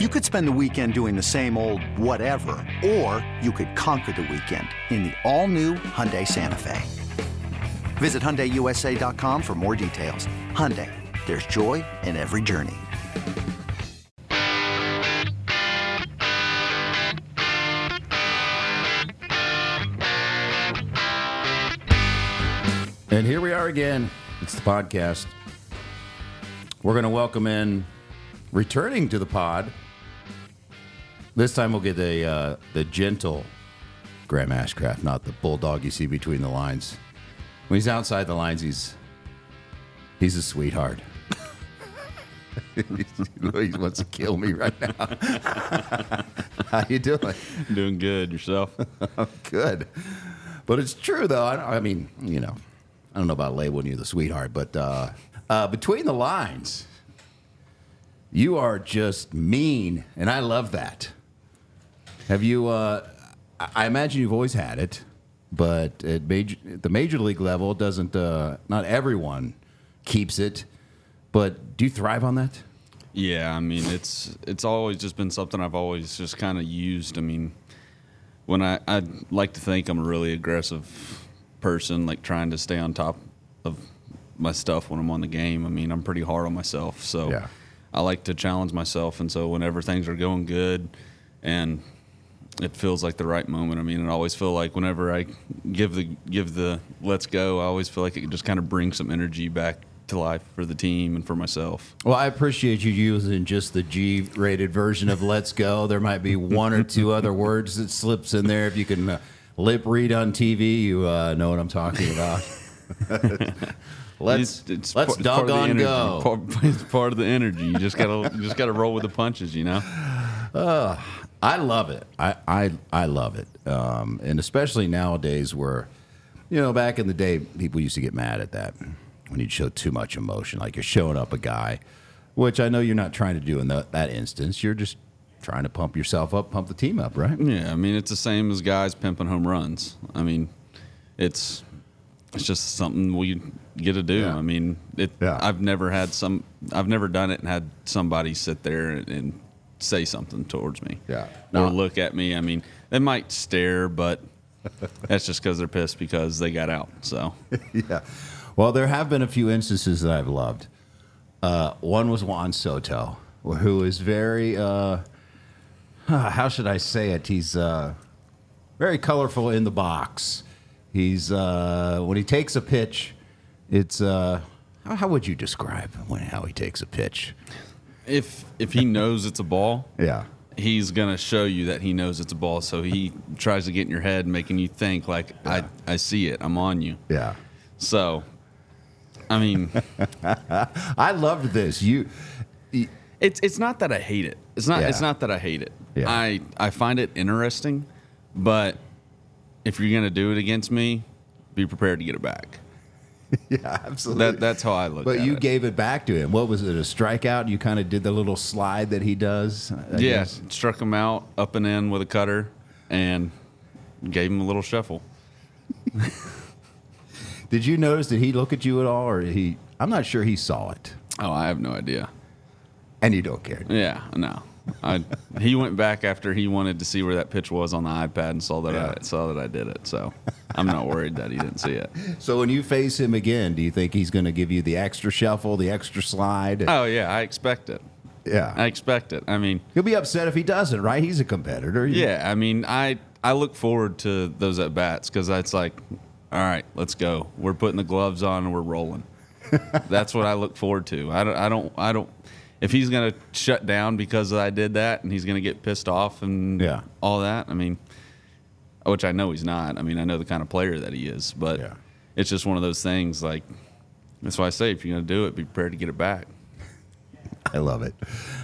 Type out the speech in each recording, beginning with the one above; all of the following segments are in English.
You could spend the weekend doing the same old whatever, or you could conquer the weekend in the all-new Hyundai Santa Fe. Visit HyundaiUSA.com for more details. Hyundai, there's joy in every journey. And here we are again. It's the podcast. We're going to welcome in, returning to the pod. This time we'll get the uh, the gentle Graham Ashcraft, not the bulldog you see between the lines. When he's outside the lines, he's he's a sweetheart. he wants to kill me right now. How you doing? Doing good yourself. Good. But it's true, though. I, I mean, you know, I don't know about labeling you the sweetheart, but uh, uh, between the lines, you are just mean, and I love that. Have you? Uh, I imagine you've always had it, but at, major, at the major league level, it doesn't. Uh, not everyone keeps it, but do you thrive on that? Yeah, I mean it's it's always just been something I've always just kind of used. I mean, when I I like to think I'm a really aggressive person, like trying to stay on top of my stuff when I'm on the game. I mean, I'm pretty hard on myself, so Yeah. I like to challenge myself. And so whenever things are going good, and it feels like the right moment. I mean, I always feel like whenever I give the give the let's go, I always feel like it just kind of brings some energy back to life for the team and for myself. Well, I appreciate you using just the G-rated version of "Let's Go." There might be one or two other words that slips in there. If you can uh, lip read on TV, you uh, know what I'm talking about. let's let's part- part doggone go. Part, it's part of the energy. You just gotta you just gotta roll with the punches. You know. I love it. I I, I love it, um, and especially nowadays where, you know, back in the day, people used to get mad at that when you'd show too much emotion, like you're showing up a guy, which I know you're not trying to do in that that instance. You're just trying to pump yourself up, pump the team up, right? Yeah, I mean it's the same as guys pimping home runs. I mean, it's it's just something we get to do. Yeah. I mean, it. Yeah. I've never had some. I've never done it and had somebody sit there and, and say something towards me. Yeah. Or No. look at me. I mean, they might stare, but that's just because they're pissed because they got out. So yeah. Well, there have been a few instances that I've loved. Uh, one was Juan Soto, who is very, uh, how should I say it? He's uh, very colorful in the box. He's uh, when he takes a pitch, it's uh, how, how would you describe when how he takes a pitch? If if he knows it's a ball, Yeah. he's gonna show you that he knows it's a ball. So he tries to get in your head, making you think like I I see it, I'm on you. Yeah. So, I mean, I loved this. You, it's it's not that I hate it. It's not it's not that I hate it. Yeah. I I find it interesting, but if you're gonna do it against me, be prepared to get it back. yeah, absolutely. That that's how I look. But you it. gave it back to him. What was it? A strikeout? You kind of did the little slide that he does. I yeah, guess? struck him out up and in with a cutter, and gave him a little shuffle. Did you notice? Did he look at you at all, or he? I'm not sure he saw it, Oh, I have no idea. and you don't care. Yeah, no. I he went back after he wanted to see where that pitch was on the iPad and saw that Yeah. I saw that I did it. So I'm not worried that he didn't see it. So when you face him again, do you think he's going to give you the extra shuffle, the extra slide? Oh yeah, I expect it. yeah, I expect it. I mean, he'll be upset if he doesn't. Right? He's a competitor. You- yeah. I mean, I I look forward to those at bats because it's like, all right, let's go. We're putting the gloves on and we're rolling. That's what I look forward to. I don't. I don't. I don't. If he's gonna shut down because I did that and he's gonna get pissed off and Yeah. all that, I mean, which I know he's not. I mean, I know the kind of player that he is, but Yeah. it's just one of those things. Like that's why I say if you're gonna do it, be prepared to get it back. I love it.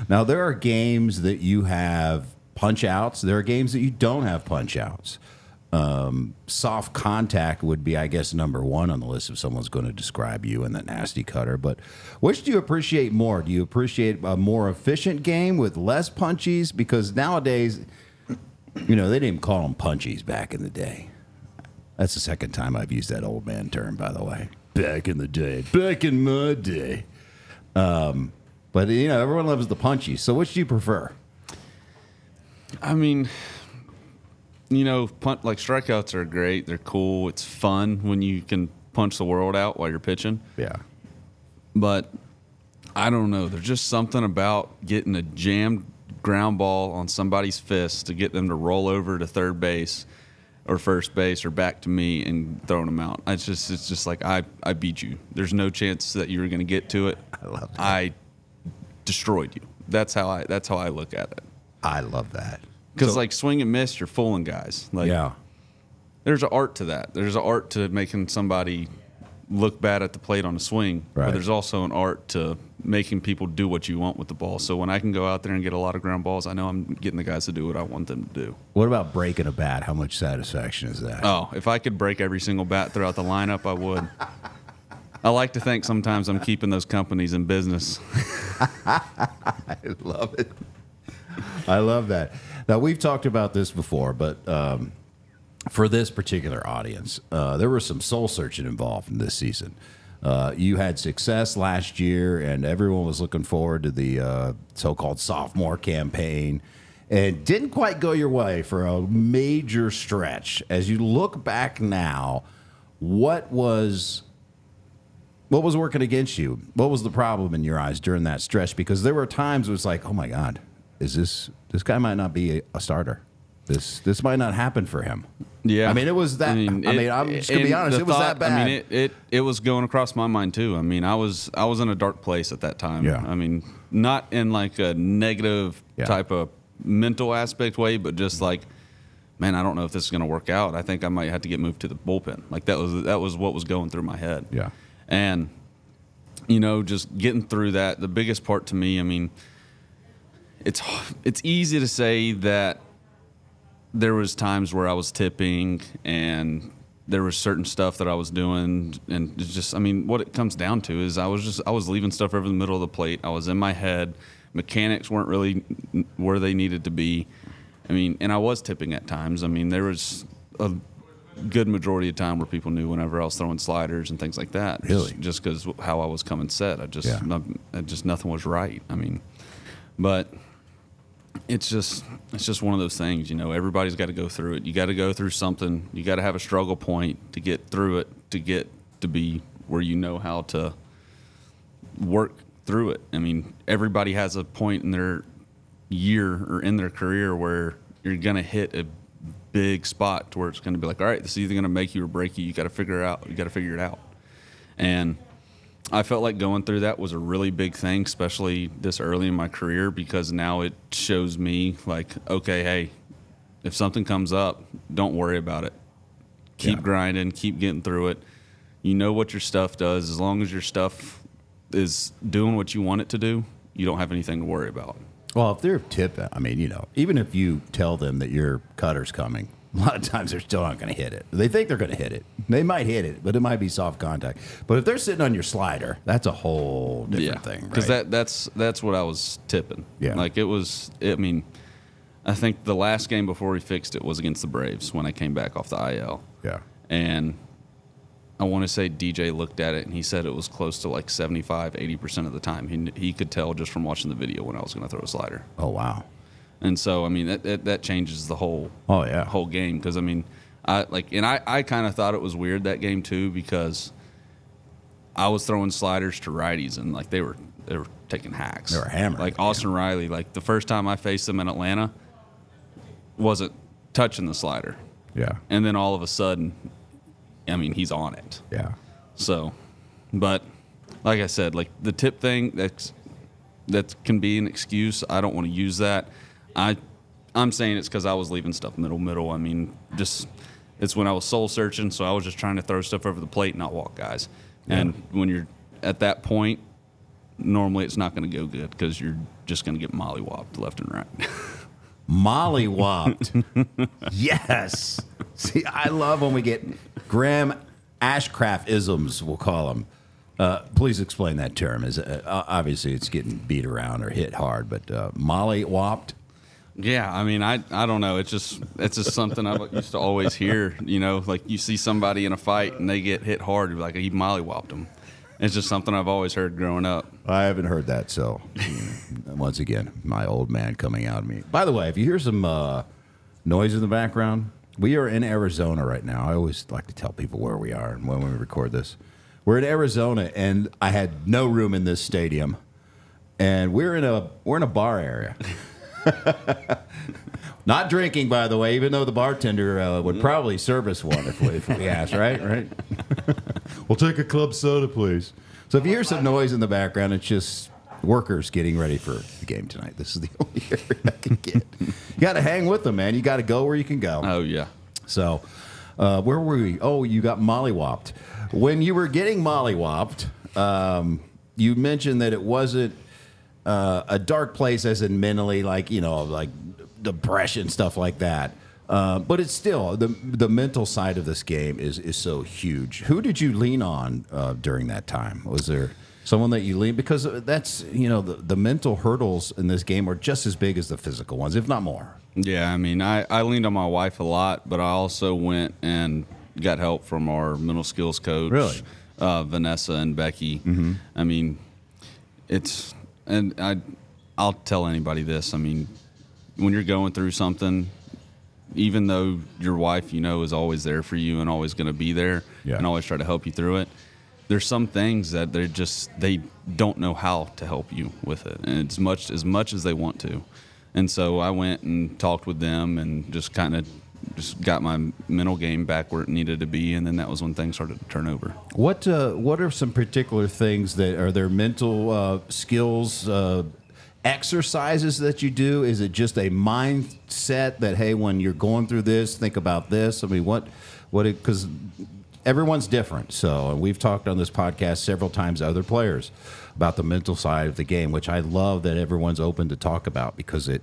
Now there are games that you have punch outs. There are games that you don't have punch outs. Um, soft contact would be, I guess, number one on the list if someone's going to describe you in that nasty cutter. But which do you appreciate more? Do you appreciate a more efficient game with less punchies? Because nowadays, you know, they didn't even call them punchies back in the day. That's the second time I've used that old man term, by the way. Back in the day, back in my day. Um, but you know, everyone loves the punchies. So which do you prefer? I mean, you know, punt like strikeouts are great. They're cool. It's fun when you can punch the world out while you're pitching. Yeah. But I don't know. There's just something about getting a jammed ground ball on somebody's fist to get them to roll over to third base or first base or back to me and throwing them out. It's just it's just like I I beat you. There's no chance that you were going to get to it. I love that. I destroyed you. That's how I that's how I look at it. I love that. Because So- like swing and miss, you're fooling guys. Like yeah. there's an art to that. There's an art to making somebody look bad at the plate on a swing, Right. but there's also an art to making people do what you want with the ball. So when I can go out there and get a lot of ground balls, I know I'm getting the guys to do what I want them to do. What about breaking a bat? How much satisfaction is that? Oh, if I could break every single bat throughout the lineup, I would. I like to think sometimes I'm keeping those companies in business. I love it. I love that. Now we've talked about this before, but um, for this particular audience, uh, there was some soul searching involved in this season. Uh, you had success last year, and everyone was looking forward to the uh, so-called sophomore campaign, and didn't quite go your way for a major stretch. As you look back now, what was what was working against you? What was the problem in your eyes during that stretch? Because there were times it was like, oh my God, is this this guy might not be a, a starter. This this might not happen for him. Yeah, I mean it was that. I mean, it- I'm just gonna be honest, it was that bad. I mean, it, it it was going across my mind too. I mean, I was I was in a dark place at that time. Yeah. I mean, not in like a negative Yeah. type of mental aspect way, but just like, man, I don't know if this is going to work out. I think I might have to get moved to the bullpen. Like that was that was what was going through my head. Yeah. and you know, just getting through that. The biggest part to me, I mean, it's it's easy to say that there was times where I was tipping and there was certain stuff that I was doing and it's just I mean what it comes down to is I was just I was leaving stuff over the middle of the plate. I was in my head. Mechanics weren't really where they needed to be. I mean, and I was tipping at times. I mean, there was a good majority of time where people knew whenever I was throwing sliders and things like that. Really? Just because how I was coming set. I just Yeah. I just nothing was right. I mean, but it's just it's just one of those things you know everybody's got to go through it. You got to go through something. You got to have a struggle point to get through it to get to be where you know how to work through it. I mean everybody has a point in their year or in their career where you're going to hit a big spot to where it's going to be like all right this is either going to make you or break you. You got to figure it out. You got to figure it out. And I felt like going through that was a really big thing, especially this early in my career, because now it shows me like, okay, hey, if something comes up, don't worry about it. Keep Yeah. grinding, keep getting through it. You know what your stuff does. As long as your stuff is doing what you want it to do, you don't have anything to worry about. Well, if they're tip, I mean, you know, even if you tell them that your cutter's coming, a lot of times they're still not going to hit it. They think they're going to hit it. They might hit it, but it might be soft contact. But if they're sitting on your slider, that's a whole different thing, right? Because that that's that's what I was tipping. Yeah. like it was. I mean, I think the last game before we fixed it was against the Braves when I came back off the IL. yeah, and I want to say DJ looked at it and he said it was close to like 75, 80% of the time. He, he could tell just from watching the video when I was going to throw a slider. oh wow, And so, I mean, that, that, that changes the whole Oh, yeah. whole game because, I mean, I like, and I, I kind of thought it was weird that game too because I was throwing sliders to righties and like they were they were taking hacks. They were hammering, Like Austin Riley, like the first time I faced him in Atlanta, wasn't touching the slider, yeah, and then all of a sudden, I mean, he's on it. yeah, So, but like I said, like the tip thing that's that can be an excuse. I don't want to use that. I I'm saying it's because I was leaving stuff middle middle. I mean, just it's when I was soul searching, so I was just trying to throw stuff over the plate, and not walk guys. And when you're at that point, normally it's not going to go good because you're just going to get mollywopped left and right. Molly whopped. yes. See, I love when we get Graham Ashcraft isms. We'll call them. Uh, please explain that term. Is uh, obviously it's getting beat around or hit hard, but uh, Molly whopped. Yeah, I mean, I I don't know. It's just it's just something I used to always hear. You know, like you see somebody in a fight and they get hit hard, like he mollywopped them. it's just something I've always heard growing up. I haven't heard that. So, once again, my old man coming out of me. By the way, if you hear some uh, noise in the background, we are in Arizona right now. I always like to tell people where we are and when we record this. We're in Arizona, and I had no room in this stadium, and we're in a we're in a bar area. Not drinking, by the way, even though the bartender uh, would probably serve us one if we, if we asked, right? Right. we'll take a club soda, please. So if you hear some noise in the background, it's just workers getting ready for the game tonight. This is the only area I can get. You got to hang with them, man. You got to go where you can go. Oh yeah. So, uh, where were we? Oh, you got mollywopped. When you were getting mollywopped, um, you mentioned that it wasn't uh, a dark place, as in mentally, like you know, like depression stuff like that. Uh, but it's still the the mental side of this game is is so huge. Who did you lean on uh, during that time? Was there someone that you lean because that's you know the, the mental hurdles in this game are just as big as the physical ones, if not more. Yeah, I mean, I, I leaned on my wife a lot, but I also went and got help from our mental skills coach, Really? uh, Vanessa and Becky. I mean, it's and I I'll tell anybody this. I mean, when you're going through something, even though your wife, you know, is always there for you and always going to be there Yeah. and always try to help you through it. There's some things that they're just they don't know how to help you with it, and it's much as much as they want to. And so I went and talked with them and just kind of just got my mental game back where it needed to be, and then that was when things started to turn over. What uh, What are some particular things that are there mental uh, skills uh, exercises that you do? Is it just a mindset that hey, when you're going through this, think about this? I mean, what what it because everyone's different. So, and we've talked on this podcast several times other players about the mental side of the game, which I love that everyone's open to talk about because it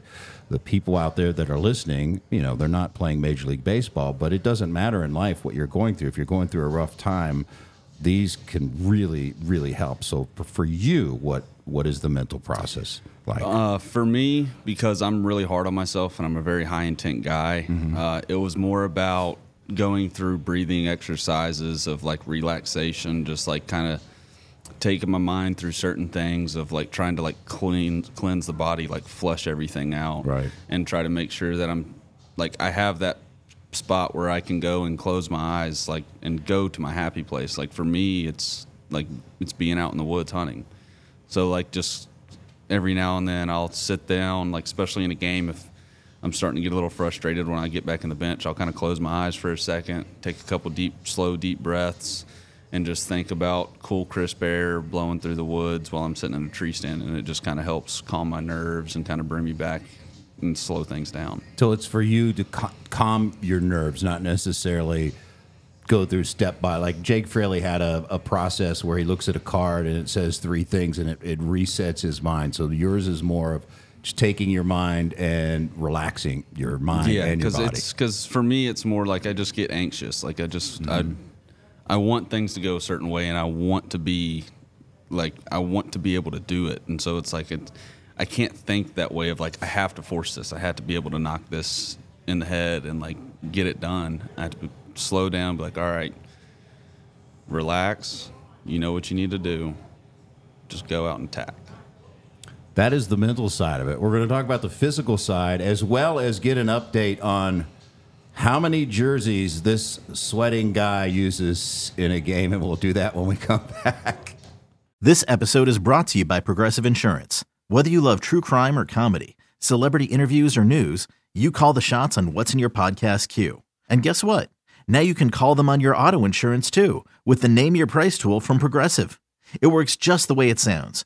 the people out there that are listening, you know, they're not playing Major League Baseball, but it doesn't matter in life what you're going through. If you're going through a rough time, these can really, really help. So for, you, what what is the mental process like? Uh, for me, because I'm really hard on myself and I'm a very high intent guy, uh, it was more about going through breathing exercises of like relaxation, just like kind of taking my mind through certain things of like trying to like clean cleanse the body, like flush everything out, Right. and try to make sure that I'm like I have that spot where I can go and close my eyes, like and go to my happy place. Like for me, it's like it's being out in the woods hunting. So like just every now and then I'll sit down, like especially in a game if I'm starting to get a little frustrated when I get back in the bench, I'll kind of close my eyes for a second, take a couple deep, slow, deep breaths, and just think about cool, crisp air blowing through the woods while I'm sitting in a tree stand, and it just kind of helps calm my nerves and kind of bring me back and slow things down. so it's for you to ca- calm your nerves, not necessarily go through step by. Like Jake Fraley had a, a process where he looks at a card and it says three things and it, it resets his mind. So yours is more of taking your mind and relaxing your mind yeah and your because body. it's because for me it's more like i just get anxious. Like i just Mm-hmm. i i want things to go a certain way and i want to be like i want to be able to do it. And so it's like it i can't think that way of like i have to force this. I have to be able to knock this in the head and like get it done. I have to slow down be like all right relax. You know what you need to do. Just go out and attack That is the mental side of it. We're going to talk about the physical side as well as get an update on how many jerseys this sweating guy uses in a game, and we'll do that when we come back. This episode is brought to you by Progressive Insurance. Whether you love true crime or comedy, celebrity interviews or news, you call the shots on what's in your podcast queue. And guess what? Now you can call them on your auto insurance too with the Name Your Price tool from Progressive. It works just the way it sounds.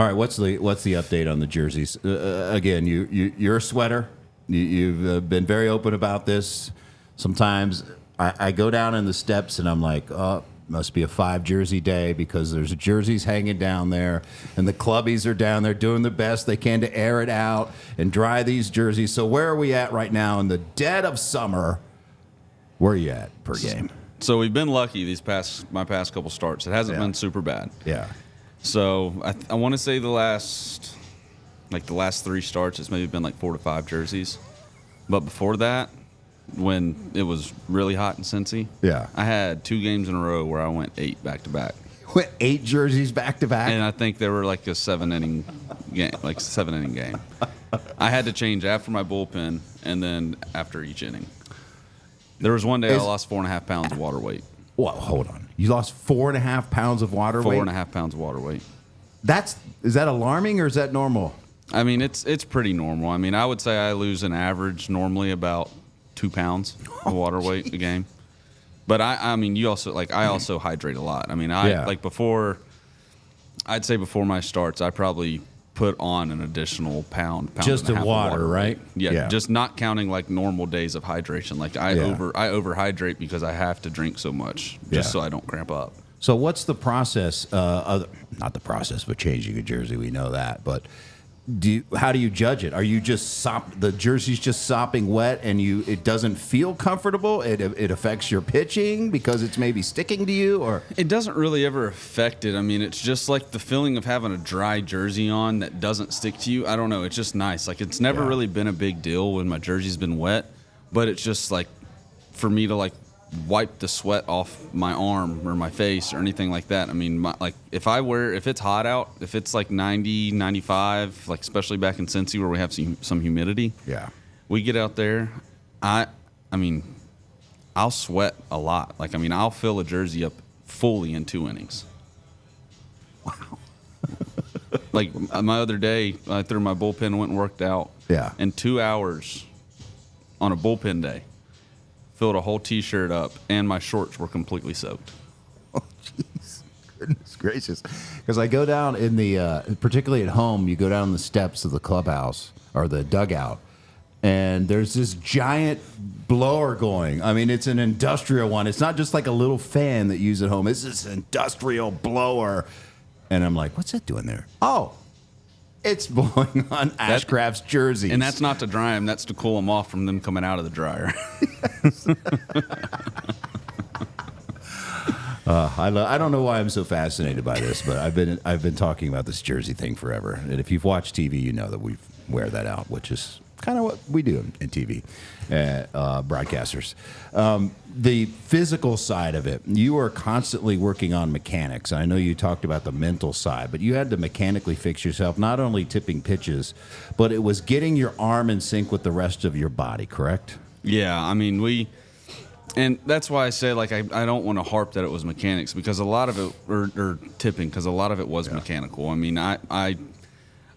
All right, what's the what's the update on the jerseys? Uh, uh, again, you, you you're a sweater. You, you've uh, been very open about this. Sometimes I, I go down in the steps and I'm like, oh, must be a five jersey day because there's jerseys hanging down there, and the clubbies are down there doing the best they can to air it out and dry these jerseys. So where are we at right now in the dead of summer? Where are you at per game? So we've been lucky these past my past couple starts. It hasn't Yeah. been super bad. Yeah. So I, I want to say the last, like the last three starts, it's maybe been like four to five jerseys. But before that, when it was really hot in Cincy, Yeah. I had two games in a row where I went eight back to back, Went eight jerseys back to back. and I think they were like a seven inning game, like seven inning game. I had to change after my bullpen and then after each inning. There was one day Is- I lost four and a half pounds of water weight. Whoa, hold on. You lost four and a half pounds of water Four weight. and a half pounds of water weight. That's is that alarming or is that normal? I mean, it's it's pretty normal. I mean, I would say I lose an average normally about two pounds of oh, water weight a game. But I, I mean, you also like I also hydrate a lot. I mean, I Yeah. like before. I'd say before my starts, I probably put on an additional pound, pound Just and a of half water, weight. right? Yeah, Yeah. just not counting like normal days of hydration. Like I Yeah. over I overhydrate because I have to drink so much just Yeah. so I don't cramp up. So what's the process? Uh, other, not the process, but changing a jersey. We know that, but do you, how do you judge it? Are you just sop, the jersey's just sopping wet and you it doesn't feel comfortable? It it affects your pitching because it's maybe sticking to you, or It doesn't really ever affect it. I mean, it's just like the feeling of having a dry jersey on that doesn't stick to you. I don't know. It's just nice. Like it's never Yeah. really been a big deal when my jersey's been wet, but it's just like for me to like wipe the sweat off my arm or my face or anything like that. I mean, my, like if I wear if it's hot out, if it's like 90, 95, like especially back in Cincy where we have some some humidity, yeah, we get out there, I I mean, I'll sweat a lot. Like I mean, I'll fill a jersey up fully in two innings. Wow. like my other day, I threw my bullpen went and worked out. Yeah. In two hours, on a bullpen day, filled a whole T-shirt up, and my shorts were completely soaked. Oh, jeez, goodness gracious. Because I go down in the, uh, particularly at home, you go down the steps of the clubhouse or the dugout, and there's this giant blower going. I mean, it's an industrial one. It's not just like a little fan that you use at home, it's this industrial blower. And I'm like, what's that doing there? Oh, it's blowing on Ashcraft's jersey. And that's not to dry them; that's to cool them off from them coming out of the dryer. Uh, I, lo- I don't know why I'm so fascinated by this, but I've been I've been talking about this jersey thing forever. And if you've watched TV, you know that we wear that out, which is kind of what we do in, in TV, uh, uh, broadcasters. Um, the physical side of it, you are constantly working on mechanics. I know you talked about the mental side, but you had to mechanically fix yourself, not only tipping pitches, but it was getting your arm in sync with the rest of your body. Correct? Yeah, I mean we, and that's why I say like I, I don't want to harp that it was mechanics because a lot of it or, or tipping because a lot of it was mechanical. I mean I I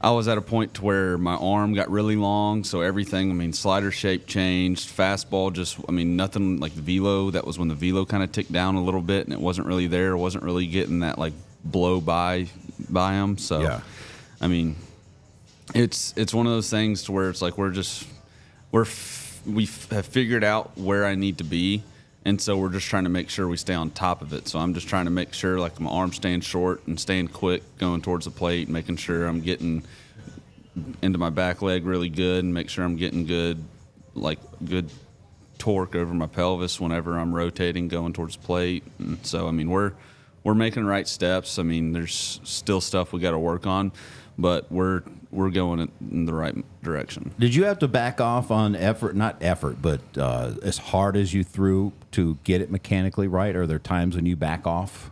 I was at a point to where my arm got really long, so everything. I mean slider shape changed, fastball just I mean nothing like the velo. That was when the velo kind of ticked down a little bit and it wasn't really there. It wasn't really getting that like blow by by him. So Yeah. I mean it's it's one of those things to where it's like we're just we're f- we f- have figured out where I need to be, and so we're just trying to make sure we stay on top of it. So I'm just trying to make sure like my arm staying short and staying quick, going towards the plate, making sure I'm getting into my back leg really good, and make sure I'm getting good like good torque over my pelvis whenever I'm rotating going towards the plate. And so I mean we're we're making right steps. I mean there's still stuff we got to work on, but we're we're going in the right direction. Did you have to back off on effort? Not effort, but uh, as hard as you threw to get it mechanically right. Are there times when you back off?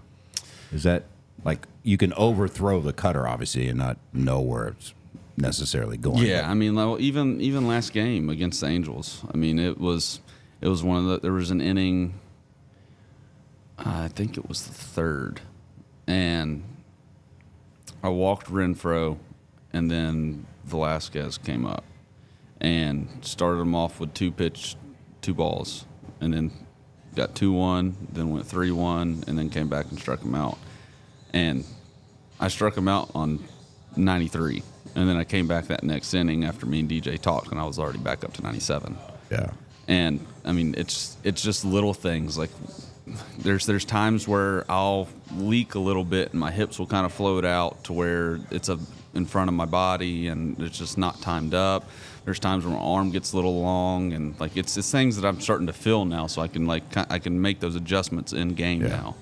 Is that like you can overthrow the cutter, obviously, and not know where it's necessarily going? Yeah, I mean, even even last game against the Angels, I mean, it was it was one of the there was an inning. I think it was the third, and I walked Renfroe, and then Velazquez came up, and started him off with two pitch, two balls, and then got two one, then went three one, and then came back and struck him out, and I struck him out on ninety three, and then I came back that next inning after me and DJ talked, and I was already back up to ninety seven. Yeah. And I mean, it's it's just little things like there's there's times where I'll leak a little bit and my hips will kind of float out to where it's a in front of my body and it's just not timed up. There's times where my arm gets a little long and like it's it's things that I'm starting to feel now, so I can like I can make those adjustments in game Yeah. now.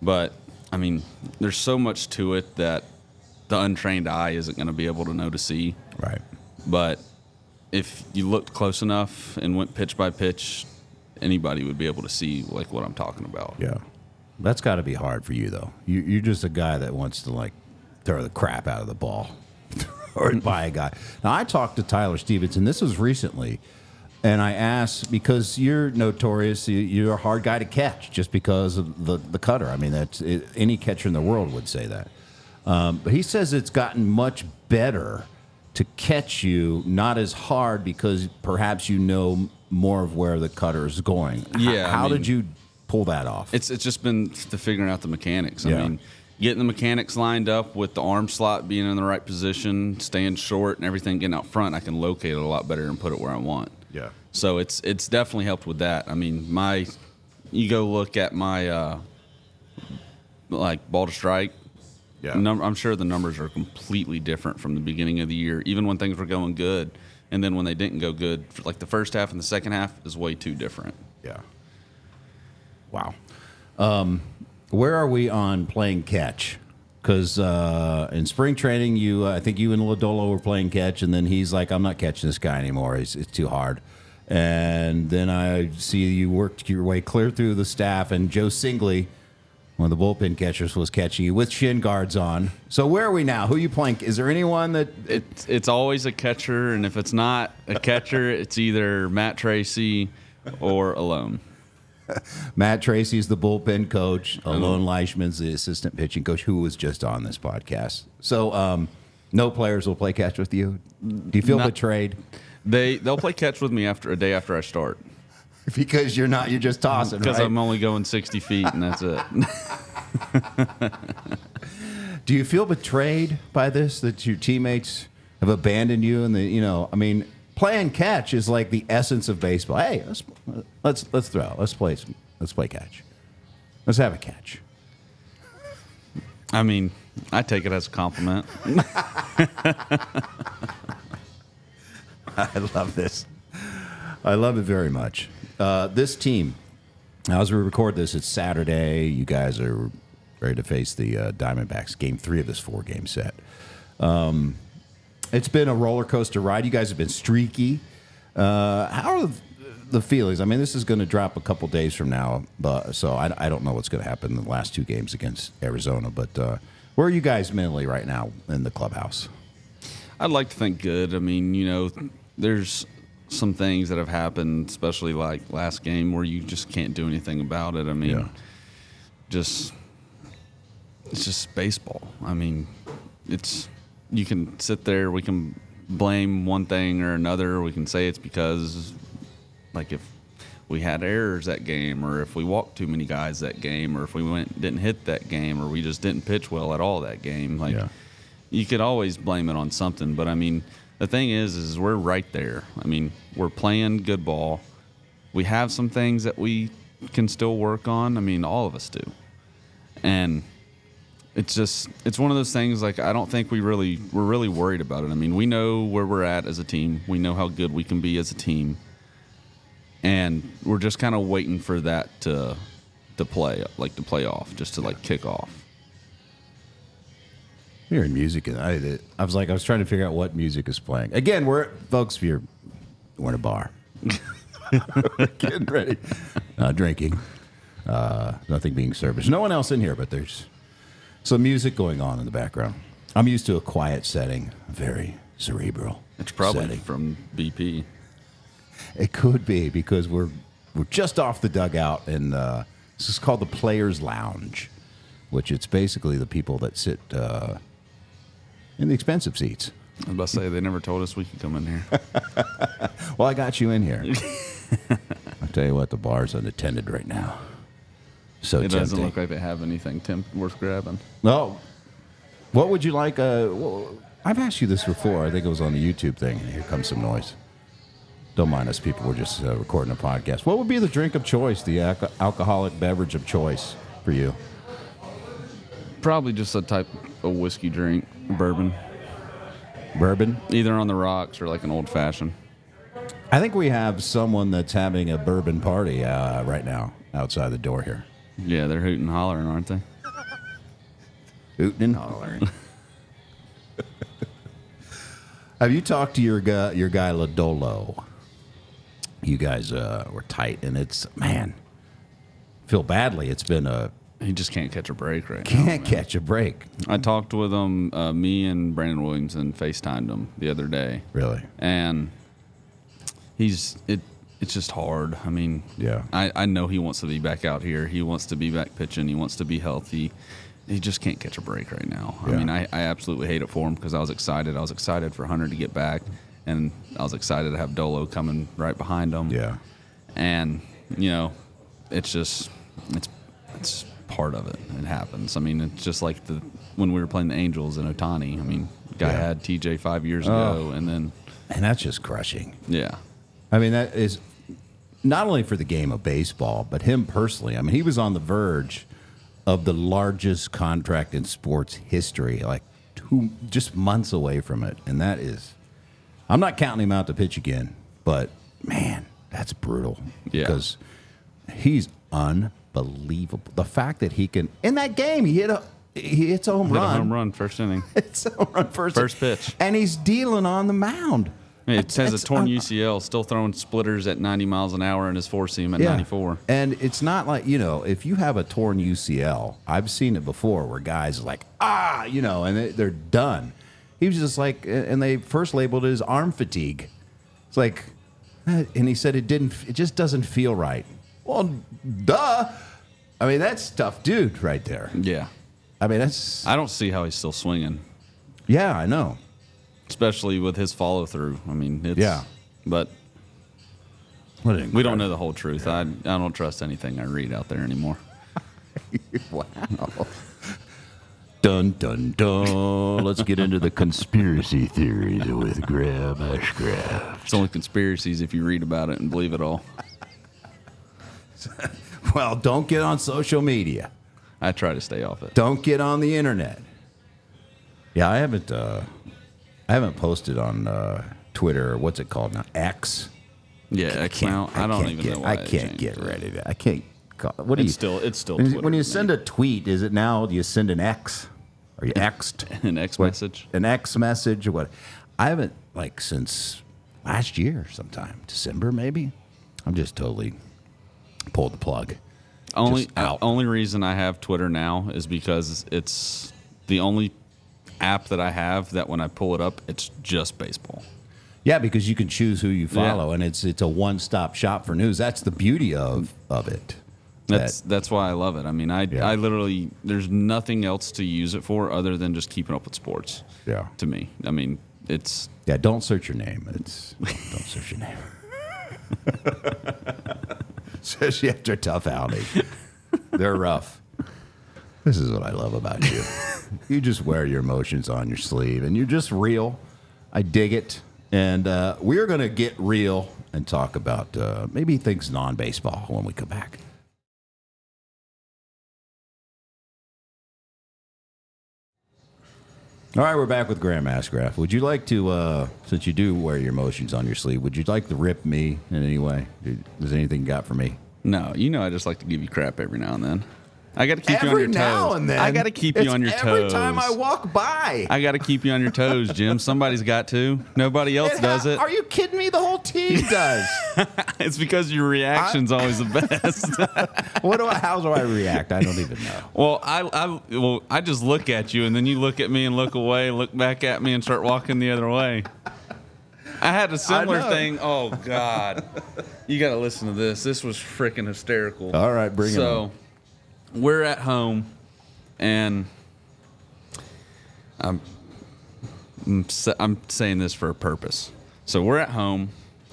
But I mean, there's so much to it that the untrained eye isn't going to be able to know to see. Right. But if you looked close enough and went pitch by pitch, anybody would be able to see like what I'm talking about. Yeah. That's got to be hard for you, though. You, you're just a guy that wants to like throw the crap out of the ball or by a guy. Now, I talked to Tyler Stephenson. This was recently, and I asked because you're notorious. you- You're a hard guy to catch just because of the the cutter. I mean, that's it, any catcher in the world would say that. Um, but he says it's gotten much better to catch you, not as hard because perhaps you know more of where the cutter is going. Yeah, I how mean- did you pull that off? It's it's just been the figuring out the mechanics. I Yeah. mean, getting the mechanics lined up with the arm slot being in the right position, staying short, and everything getting out front. I can locate it a lot better and put it where I want. Yeah. So it's it's definitely helped with that. I mean, my you go look at my uh, like ball to strike. Yeah. Num- I'm sure the numbers are completely different from the beginning of the year, even when things were going good, and then when they didn't go good. For like the first half and the second half is way too different. Yeah. Wow. Um, where are we on playing catch? Because uh, in spring training, you uh, I think you and Lodolo were playing catch, and then he's like, "I'm not catching this guy anymore. It's, it's too hard." And then I see you worked your way clear through the staff, and Joe Singley, one of the bullpen catchers, was catching you with shin guards on. So where are we now? Who are you playing? Is there anyone that? It's it's always a catcher, and if it's not a catcher, it's either Matt Tracy or Alon. Matt Tracy's the bullpen coach. Alon Leichman's the assistant pitching coach, who was just on this podcast. So, um, no players will play catch with you. Do you feel Not- betrayed They they'll play catch with me after a day after I start because you're not? You're just tossing, because right? I'm only going 60 feet, and that's it. Do you feel betrayed by this that your teammates have abandoned you? And the you know, I mean, playing catch is like the essence of baseball. Hey, let's let's let's throw. Let's play. some- Let's play catch. Let's have a catch. I mean, I take it as a compliment. I love this. I love it very much. Uh, this team, as we record this, it's Saturday. You guys are ready to face the uh, Diamondbacks, game three of this four game set. Um, it's been a roller coaster ride. You guys have been streaky. Uh, how are the- feelings? I mean, this is going to drop a couple days from now, but so I, I don't know what's going to happen in the last two games against Arizona. But uh, where are you guys mentally right now in the clubhouse? I'd like to think good. I mean, you know, there's some things that have happened, especially like last game, where you just can't do anything about it. I mean, Yeah. just it's just baseball. I mean, it's you can sit there, we can blame one thing or another. We can say it's because, like, if we had errors that game, or if we walked too many guys that game, or if we went didn't hit that game, or we just didn't pitch well at all that game, like Yeah. you could always blame it on something. But I mean, the thing is, is we're right there. I mean, we're playing good ball. We have some things that we can still work on. I mean, all of us do, and it's just it's one of those things. Like I don't think we really we're really worried about it. I mean, we know where we're at as a team. We know how good we can be as a team, and we're just kind of waiting for that to to play like to play off, just to like kick off. Hearing music, and I, I was like, I was trying to figure out what music is playing. Again, we're folks, if you're we're in a bar, getting ready, uh, drinking, uh, nothing being served. There's no one else in here, but there's some music going on in the background. I'm used to a quiet setting, very cerebral. It's probably setting. from BP. It could be because we're we're just off the dugout, and uh, this is called the Players Lounge, which it's basically the people that sit uh, in the expensive seats. I was about to say they never told us we could come in here. Well, I got you in here. I'll tell you what, the bar's unattended right now. So It doesn't look like they have anything temp- worth grabbing. No. What would you like? Uh, well, I've asked you this before. I think it was on the YouTube thing. Here comes some noise. Don't mind us, people. We're just uh, recording a podcast. What would be the drink of choice, the alco- alcoholic beverage of choice for you? Probably just a type of whiskey drink, bourbon, Bourbon. either on the rocks or like an old fashioned. I think we have someone that's having a bourbon party uh, right now outside the door here. Yeah, they're hooting and hollering, aren't they? Hooting and hollering. Have you talked to your guy, your guy Lodolo? You guys uh, were tight, and it's man. Feel badly. It's been a He just can't catch a break right now. can't man. catch a break. I talked with him, uh, me and Brandon Williamson FaceTimed him the other day. Really? and he's it it's just hard. I mean Yeah. I, I know he wants to be back out here. He wants to be back pitching. He wants to be healthy. He just can't catch a break right now. I mean I, I absolutely hate it for him because i was excited. I was excited for hunter to get back and i was excited to have dolo coming right behind him. Yeah. and you know it's just it's it's part of it. It happens. I mean it's just like the when we were playing the angels in Ohtani i mean guy Yeah. had tj five years Oh. ago and then And that's just crushing. yeah. I mean, that is not only for the game of baseball, but him personally. I mean, he was on the verge of the largest contract in sports history, like two just months away from it. And that is, I'm not counting him out to pitch again, but man, that's brutal. Yeah. Because he's unbelievable. The fact that he can, in that game, he hit a, he hits a home Hit a run. home run first inning. It's a home run first, First pitch. And he's dealing on the mound. It says a torn UCL, still throwing splitters at 90 miles an hour in his four seam at 94. And it's not like, you know, if you have a torn UCL, I've seen it before where guys are like, ah, you know, and they- they're done. He was just like, and they first labeled it as arm fatigue. It's like, eh, and he said it didn't, it just doesn't feel right. Well, duh. I mean, that's tough dude right there. Yeah. I mean, that's, I don't see how he's still swinging, yeah, I know. Especially with his follow through. I mean, it's, Yeah. But we don't know the whole truth. I, I don't trust anything I read out there anymore. Wow. Dun dun dun. Let's get into the conspiracy theories with Graham Ashcraft. It's only conspiracies if you read about it and believe it all. Well, don't get on social media. I try to stay off it. Don't get on the internet. Yeah, I haven't. Uh, I haven't posted on uh, Twitter. What's it called now? X. Yeah, X now. I, don't can't even get, know why I can't get ready to. I can't. call- What do you? Still it's still when, Twitter when you send a tweet, is it now? Do you send an X? Are you Xed? an X What- message. An X message or what? I haven't like since last year, sometime December maybe. I'm just totally pulled the plug. Only only reason I have Twitter now is because it's the only app that I have that when I pull it up, it's just baseball. Yeah, because you can choose who you follow, and it's it's a one stop shop for news. That's the beauty of of it. That's That- that's why I love it. I mean, I Yeah. I literally there's nothing else to use it for other than just keeping up with sports. Yeah. To me, I mean, it's yeah. Don't search your name. It's don't search your name. Especially after a tough outing, they're rough. This is what I love about you. You just wear your emotions on your sleeve, and you're just real. I dig it. And uh, we're going to get real and talk about uh, maybe things non baseball when we come back. All right, we're back with Graham Ashcraft. Would you like to, uh, since you do wear your emotions on your sleeve, would you like to rip me in any way? Is anything you got for me? no, you know, I just like to give you crap every now and then. I got to keep you on your toes. now and then. I got to keep you on your every toes. Every time I walk by. I got to keep you on your toes, Jim. Somebody's got to. Nobody else It does ha- it. Are you kidding me? The whole team does. It's because your reaction's always the best. what do I? How do I react? I don't even know. well, I, I, well, I just look at you, and then you look at me and look away, look back at me, and start walking the other way. I had a similar thing. Oh God, you got to listen to this. This was freaking hysterical. All right, bring it so, we're at home, and I'm, I'm sa- I'm saying this for a purpose. So we're at home.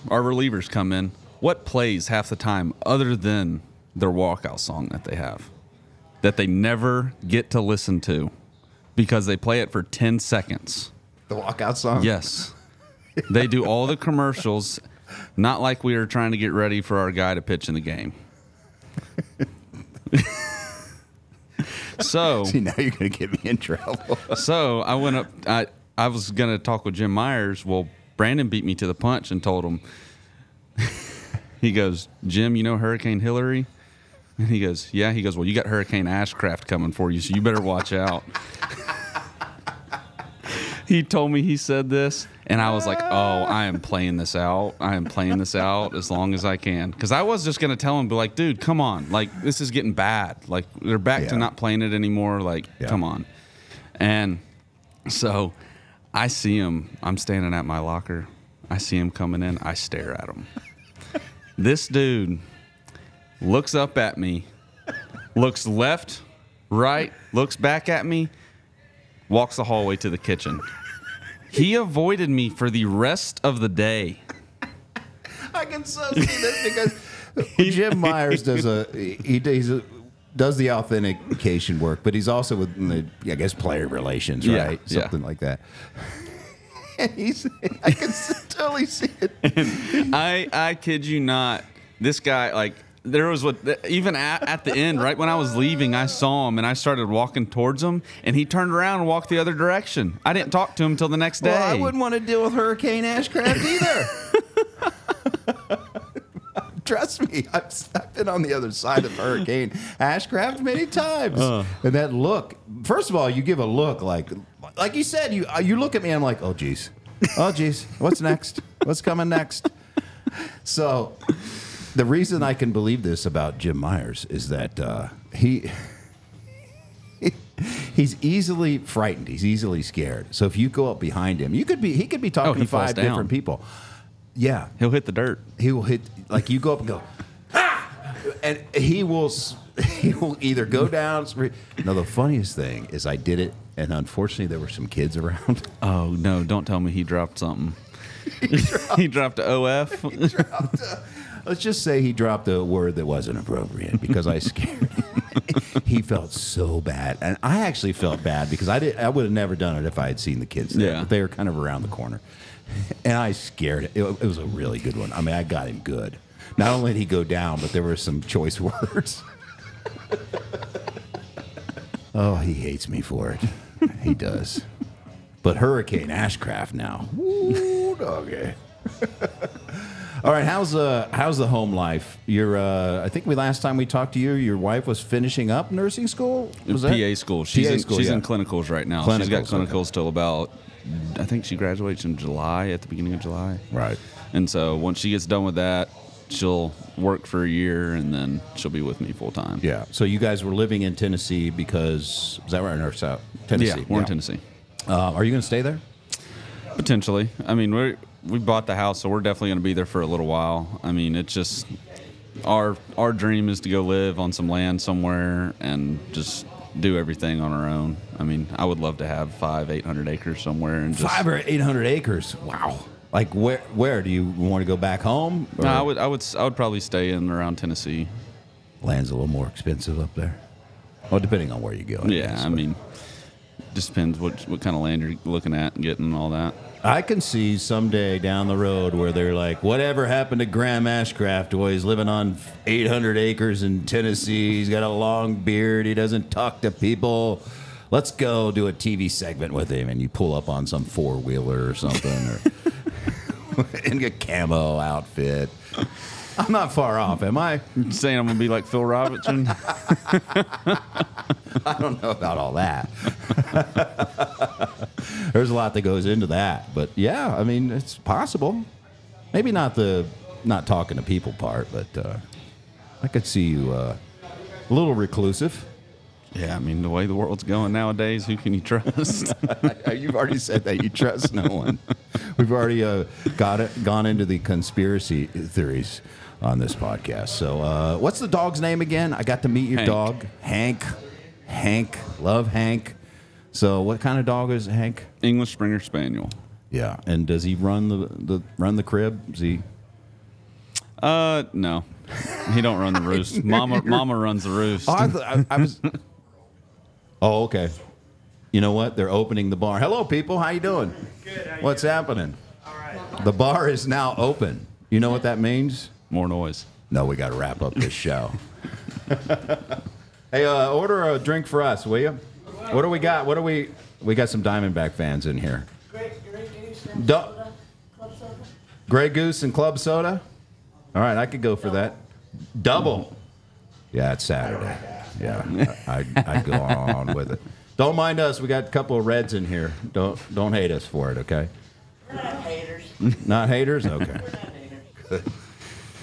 Our relievers come in. What plays half the time other than their walkout song that they have, that they never get to listen to, because they play it for ten seconds. The walkout song. Yes. They do all the commercials, not like we are trying to get ready for our guy to pitch in the game. so, See, now you're gonna get me in trouble. so I went up. I I was gonna talk with Jim Myers. Well, Brandon beat me to the punch and told him. he goes, Jim, you know Hurricane Hilary, and he goes, Yeah. He goes, Well, you got Hurricane Ashcraft coming for you, so you better watch out. he told me he said this, and I was like, "Oh, I am playing this out. I am playing this out as long as I can." Because I was just gonna tell him, "Be like, dude, come on! Like, this is getting bad. Like, they're back to not playing it anymore. Like, Yeah. come on." And so, I see him. I'm standing at my locker. I see him coming in. I stare at him. this dude looks up at me, looks left, right, looks back at me, walks the hallway to the kitchen. He avoided me for the rest of the day. I can so see this because Jim Myers does a he he's a, does the authentication work, but he's also with the I guess player relations, Yeah, right? yeah. Something like that. And he's I can s- totally see it. I I kid you not. This guy like there was what even at, at the end right when I was leaving I saw him and I started walking towards him and he turned around and walked the other direction. I didn't talk to him till the next day. Well, I wouldn't want to deal with Hurricane Ashcraft either. Trust me, I've, I've been on the other side of Hurricane Ashcraft many times. And that look, first of all, you give a look like, like you said, you uh, you look at me, I'm like, oh geez, oh geez, what's next? What's coming next? So, the reason I can believe this about Jim Myers is that uh, he he's easily frightened. He's easily scared. So if you go up behind him, you could be he could be talking Oh, he to five falls down. different people. Yeah, He'll hit the dirt. he will hit like you go up and go, ah! and he will s- he will either go down. Now the funniest thing is I did it, and unfortunately there were some kids around. Oh no! Don't tell me he dropped something. He dropped a OF. Let's just say he dropped a word that wasn't appropriate because I scared him. he felt so bad, and I actually felt bad because I did. I would have never done it if I had seen the kids. There, Yeah. but they were kind of around the corner, and I scared. It, it was a really good one. I mean, I got him good. Not only did he go down, but there were some choice words. oh, he hates me for it. He does. But Hurricane Ashcraft now. Woo, doggy. All right, how's uh how's the home life? You're uh I think we last time we talked to you, your wife was finishing up nursing school. Was that- PA school. She's PA in, school, she's yeah. in clinicals right now. she's got Clinicals, okay. till about. I think she graduates in July at the beginning of July. Right. And so once she gets done with that, she'll work for a year and then she'll be with me full time. Yeah. So you guys were living in Tennessee because is that right or south? Tennessee. Yeah, we're in Tennessee. Uh, are you going to stay there? Potentially. I mean, we we bought the house, so we're definitely going to be there for a little while. I mean, it's just our our dream is to go live on some land somewhere and just do everything on our own. I mean, I would love to have five, eight hundred acres somewhere and just. Five or eight hundred acres. Wow. Like where? Where do you want to go back home? No, I would, I would, I would probably stay in around Tennessee. Land's a little more expensive up there. Well, depending on where you go. Yeah, guess, I but- mean, just depends what what kind of land you're looking at and getting and all that. I can see someday down the road where they're like, whatever happened to Graham Ashcraft? Boy, he's living on 800 acres in Tennessee. He's got a long beard. He doesn't talk to people. Let's go do a TV segment with him. And you pull up on some four wheeler or something or in a camo outfit. I'm not far off, am I? saying I'm gonna be like Phil Robertson. I don't know about all that. There's a lot that goes into that, but yeah, I mean, it's possible. Maybe not the not talking to people part, but uh, I could see you uh, a little reclusive. yeah, I mean the way the world's going nowadays, who can you trust? You've already said that you trust no one. We've already uh, got it, gone into the conspiracy theories on this podcast. So, uh, what's the dog's name again? I got to meet your Hank. dog, Hank. Hank, love Hank. So, what kind of dog is Hank? English Springer Spaniel. Yeah, and does he run the, the run the crib? Is he? Uh, no, he don't run the roost. Mama, Mama runs the roost. Oh, I, th- I, I was. Oh, okay. You know what? They're opening the bar. Hello, people. How you doing? Good. What's happening? All right. The bar is now open. You know what that means? More noise. No, we got to wrap up this show. hey, uh, order a drink for us, will you? What do we got? What do we? We got some Diamondback fans in here. Du- Grey Goose and Club Soda. All right, I could go for that. Double. Yeah, it's Saturday. Yeah, I, I'd go on with it. Don't mind us. We got a couple of reds in here. Don't don't hate us for it, okay? We're not haters. Not haters? Okay. We're not haters.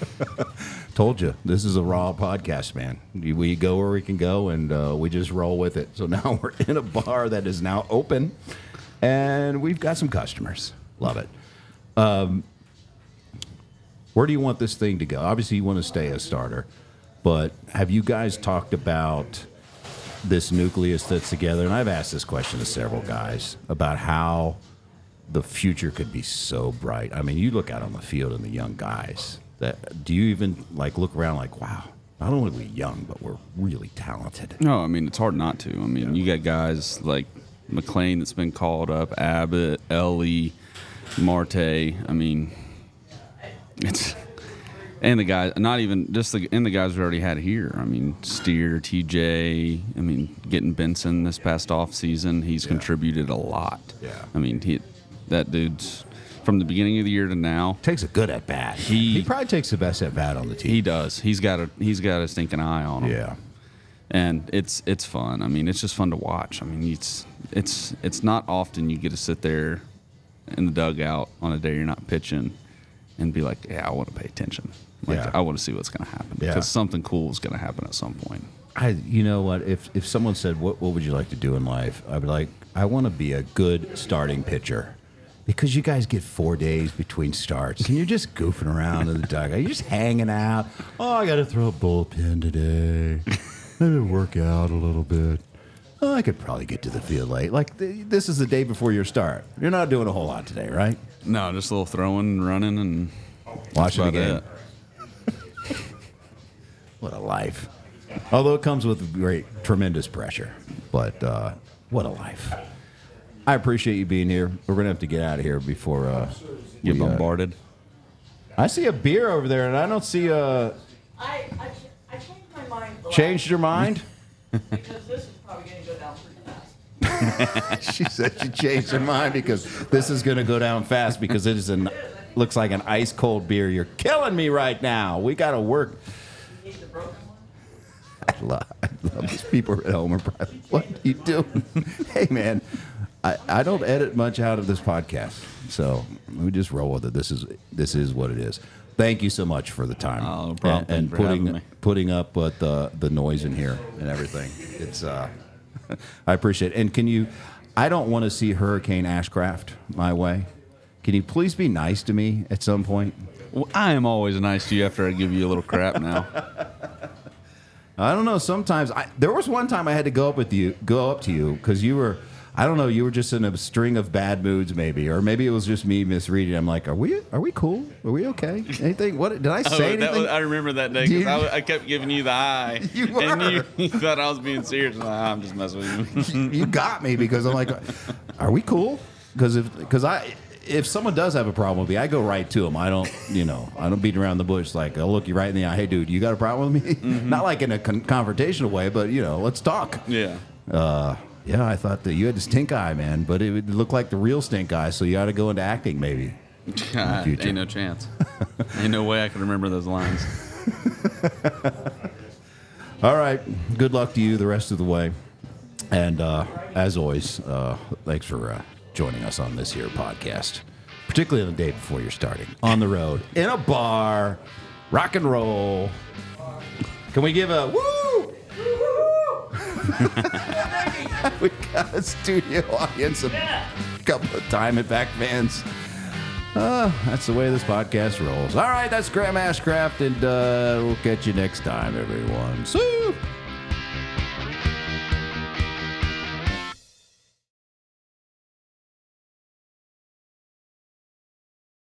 Told you, this is a raw podcast, man. We go where we can go, and uh, we just roll with it. So now we're in a bar that is now open, and we've got some customers. Love it. Um, where do you want this thing to go? Obviously, you want to stay a starter, but have you guys talked about this nucleus that's together? And I've asked this question to several guys about how the future could be so bright. I mean, you look out on the field and the young guys. That do you even like look around like, wow? Not only are we young, but we're really talented. No, I mean it's hard not to. I mean you got guys like McLain that's been called up, Abbott, Elly, Marte. I mean, it's and the guys, not even just the and the guys we already had here. I mean, Steer, TJ. I mean, getting Benson this past off season, he's contributed a lot. Yeah. I mean, he that dude's from the beginning of the year to now. Takes a good at bat. He- he probably takes the best at bat on the team. He does. He's got a he's got a stinking eye on him. yeah. and it's it's fun. I mean, it's just fun to watch. I mean, it's it's it's not often you get to sit there in the dugout on a day you're not pitching and be like, yeah, I want to pay attention. Like, Yeah. I want to see what's going to happen Yeah. because something cool is going to happen at some point. I, you know what? If if someone said, "What what would you like to do in life?" I'd be like, "I want to be a good starting pitcher." Because you guys get four days between starts, and you're just goofing around in the dugout. You're just hanging out. Oh, I got to throw a bullpen today. Maybe work out a little bit. Oh, I could probably get to the field late. Like th- this is the day before your start. You're not doing a whole lot today, right? No, just a little throwing, running, and Watching the game. What a life. Although it comes with great, tremendous pressure. But uh, what a life. I appreciate you being here. We're going to have to get out of here before uh, get we, uh, bombarded. I see a beer over there, and I don't see a. I, I, ch- I changed my mind. the Changed your mind? Because this is probably going to go down pretty fast. she said she changed her mind because this is going to go down fast because it is an looks like an ice cold beer. You're killing me right now. We got to work. Need the broken one? I love, I love these people at home are probably, what are you doing? hey, man, I, I don't edit much out of this podcast, so we just roll with it. This is this is what it is. Thank you so much for the time Oh, no problem. and, and putting putting up with the the noise in here and everything. It's uh, I appreciate it. And can you? I don't want to see Hurricane Ashcraft my way. Can you please be nice to me at some point? Well, I am always nice to you after I give you a little crap now. I don't know. Sometimes I, there was one time I had to go up with you, go up to you because you were. I don't know. You were just in a string of bad moods, maybe, or maybe it was just me misreading. I'm like, are we? Are we cool? Are we okay? Anything? What did I say? Oh, that anything? was, I remember that day because I, I kept giving you the eye. You And you, were. you thought I was being serious. I'm, like, I'm just messing with you. you got me because I'm like, are we cool? Because if because I if someone does have a problem with me, I go right to them. I don't you know I don't beat around the bush. Like I'll look you right in the eye. Hey, dude, you got a problem with me? Not like in a con- confrontational way, but you know, let's talk. yeah. Uh, yeah, I thought that you had the stink eye, man, but it would look like the real stink eye. So you ought to go into acting, maybe. God, ain't no chance. Ain't no way I can remember those lines. All right. Good luck to you the rest of the way. And uh, as always, uh, thanks for uh, joining us on this here podcast, particularly on the day before you're starting on the road, in a bar, rock and roll. Can we give a woo? we got a studio audience, a couple of time fans. Uh, that's the way this podcast rolls. All right, that's Graham Ashcraft, and uh, we'll catch you next time, everyone. See you.